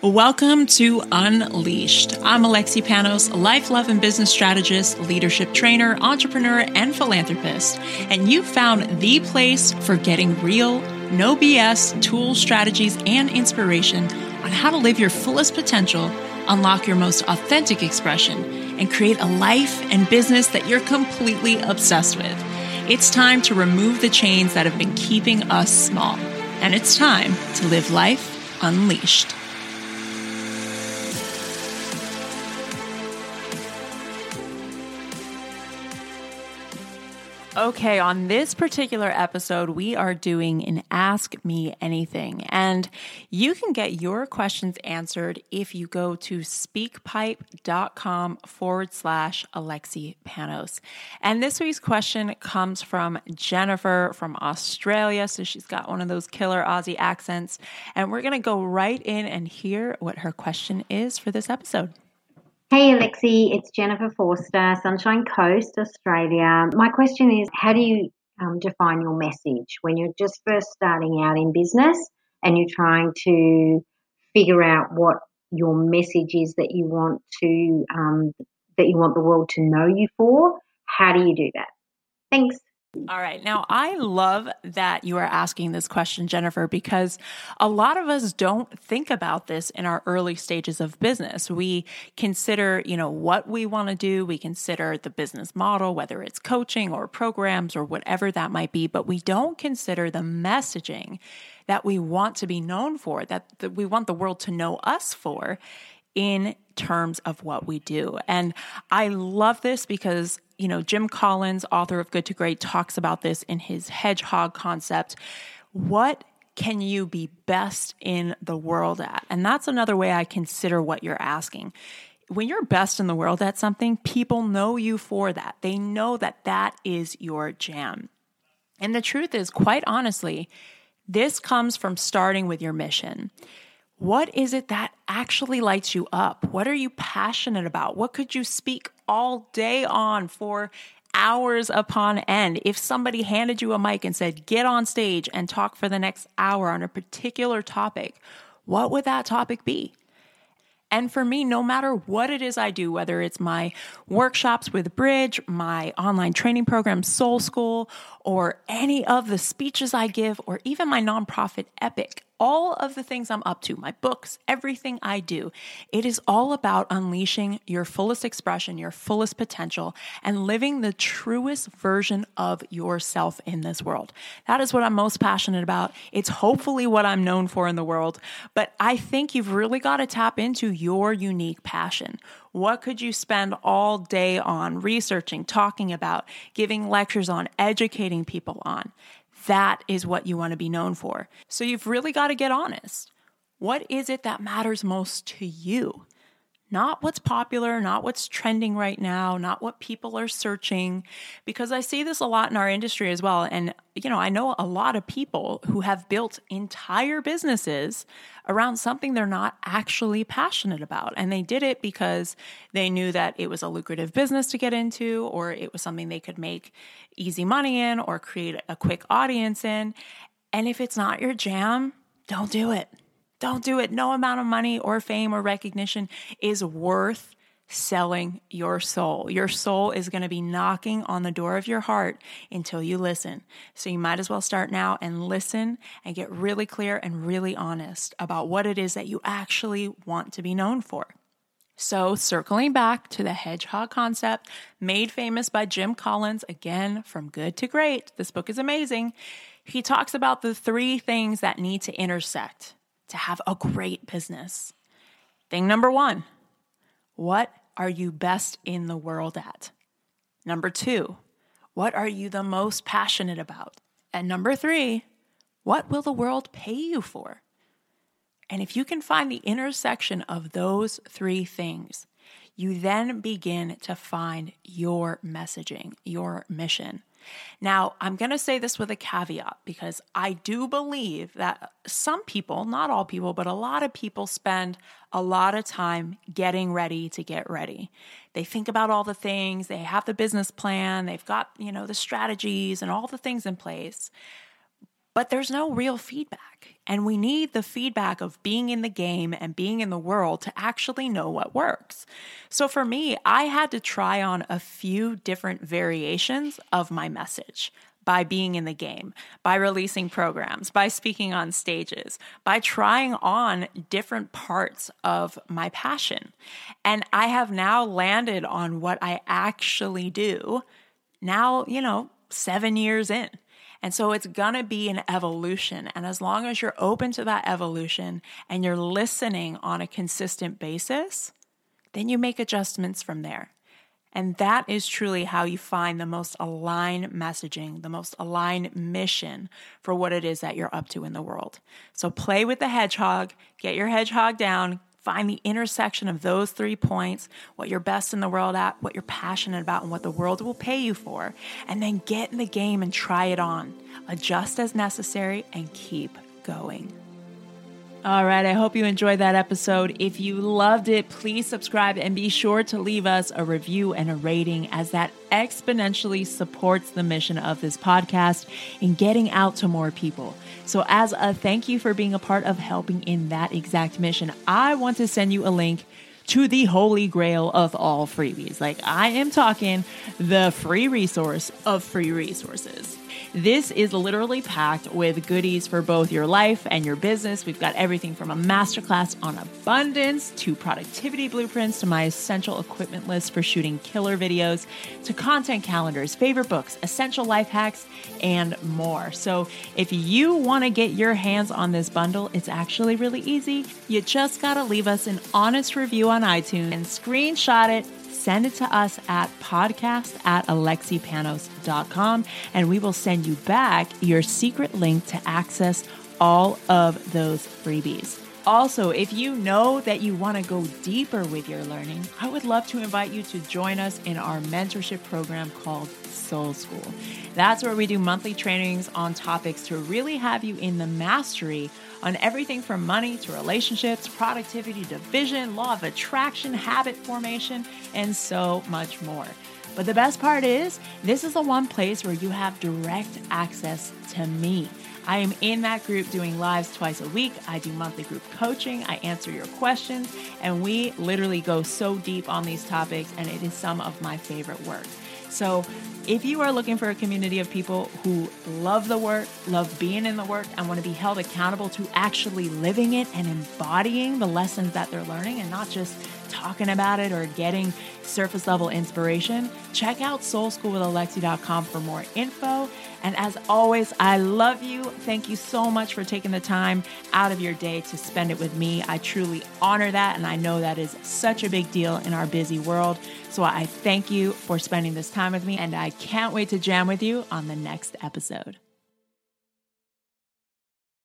Welcome to Unleashed. I'm Alexi Panos, life, love, and business strategist, leadership trainer, entrepreneur, and philanthropist. And you found the place for getting real, no BS tools, strategies, and inspiration on how to live your fullest potential, unlock your most authentic expression, and create a life and business that you're completely obsessed with. It's time to remove the chains that have been keeping us small. And it's time to live life unleashed. Okay, on this particular episode, we are doing an Ask Me Anything. And you can get your questions answered if you go to speakpipe.com forward slash Alexi Panos. And this week's question comes from Jennifer from Australia. So she's got one of those killer Aussie accents. And we're going to go right in and hear what her question is for this episode. Hey Alexi, it's Jennifer Forster, Sunshine Coast, Australia. My question is how do you um, define your message when you're just first starting out in business and you're trying to figure out what your message is that you want to um, that you want the world to know you for? How do you do that? Thanks. All right. Now, I love that you are asking this question, Jennifer, because a lot of us don't think about this in our early stages of business. We consider, you know, what we want to do. We consider the business model, whether it's coaching or programs or whatever that might be, but we don't consider the messaging that we want to be known for, that, that we want the world to know us for in terms of what we do. And I love this because you know, Jim Collins, author of Good to Great, talks about this in his hedgehog concept. What can you be best in the world at? And that's another way I consider what you're asking. When you're best in the world at something, people know you for that. They know that that is your jam. And the truth is, quite honestly, this comes from starting with your mission. What is it that actually lights you up? What are you passionate about? What could you speak all day on for hours upon end? If somebody handed you a mic and said, get on stage and talk for the next hour on a particular topic, what would that topic be? And for me, no matter what it is I do, whether it's my workshops with Bridge, my online training program, Soul School, or any of the speeches I give, or even my nonprofit Epic, all of the things I'm up to, my books, everything I do, it is all about unleashing your fullest expression, your fullest potential, and living the truest version of yourself in this world. That is what I'm most passionate about. It's hopefully what I'm known for in the world, but I think you've really got to tap into your unique passion. What could you spend all day on researching, talking about, giving lectures on, educating people on? That is what you want to be known for. So you've really got to get honest. What is it that matters most to you? Not what's popular, not what's trending right now, not what people are searching, because I see this a lot in our industry as well. And, you know, I know a lot of people who have built entire businesses around something they're not actually passionate about. And they did it because they knew that it was a lucrative business to get into, or it was something they could make easy money in, or create a quick audience in. And if it's not your jam, don't do it. Don't do it. No amount of money or fame or recognition is worth selling your soul. Your soul is going to be knocking on the door of your heart until you listen. So you might as well start now and listen and get really clear and really honest about what it is that you actually want to be known for. So, circling back to the hedgehog concept, made famous by Jim Collins, again from good to great. This book is amazing. He talks about the three things that need to intersect to have a great business. Thing number one what are you best in the world at? Number two, what are you the most passionate about? And number three, what will the world pay you for? And if you can find the intersection of those three things, you then begin to find your messaging, your mission. Now, I'm going to say this with a caveat because I do believe that some people, not all people, but a lot of people spend a lot of time getting ready to get ready. They think about all the things, they have the business plan, they've got, you know, the strategies and all the things in place. But there's no real feedback. And we need the feedback of being in the game and being in the world to actually know what works. So for me, I had to try on a few different variations of my message by being in the game, by releasing programs, by speaking on stages, by trying on different parts of my passion. And I have now landed on what I actually do now, you know, seven years in. And so it's going to be an evolution. And as long as you're open to that evolution and you're listening on a consistent basis, then you make adjustments from there. And that is truly how you find the most aligned messaging, the most aligned mission for what it is that you're up to in the world. So play with the hedgehog, get your hedgehog down, find the intersection of those three points, what you're best in the world at, what you're passionate about, and what the world will pay you for, and then get in the game and try it on. Adjust as necessary and keep going. All right, I hope you enjoyed that episode. If you loved it, please subscribe and be sure to leave us a review and a rating, as that exponentially supports the mission of this podcast in getting out to more people. So, as a thank you for being a part of helping in that exact mission, I want to send you a link to the holy grail of all freebies. Like, I am talking the free resource of free resources. This is literally packed with goodies for both your life and your business. We've got everything from a masterclass on abundance to productivity blueprints to my essential equipment list for shooting killer videos to content calendars, favorite books, essential life hacks, and more. So if you want to get your hands on this bundle, it's actually really easy. You just got to leave us an honest review on iTunes and screenshot it send it to us at podcast at alexipanos.com and we will send you back your secret link to access all of those freebies. Also, if you know that you want to go deeper with your learning, I would love to invite you to join us in our mentorship program called Soul School. That's where we do monthly trainings on topics to really have you in the mastery on everything from money to relationships, productivity to vision, law of attraction, habit formation, and so much more. But the best part is, this is the one place where you have direct access to me. I am in that group doing lives twice a week. I do monthly group coaching. I answer your questions, and we literally go so deep on these topics, and it is some of my favorite work. So, if you are looking for a community of people who love the work, love being in the work, and want to be held accountable to actually living it and embodying the lessons that they're learning and not just talking about it or getting surface level inspiration, check out soulschoolwithalexi.com for more info. And as always, I love you. Thank you so much for taking the time out of your day to spend it with me. I truly honor that, and I know that is such a big deal in our busy world. So I thank you for spending this time with me, and I can't wait to jam with you on the next episode.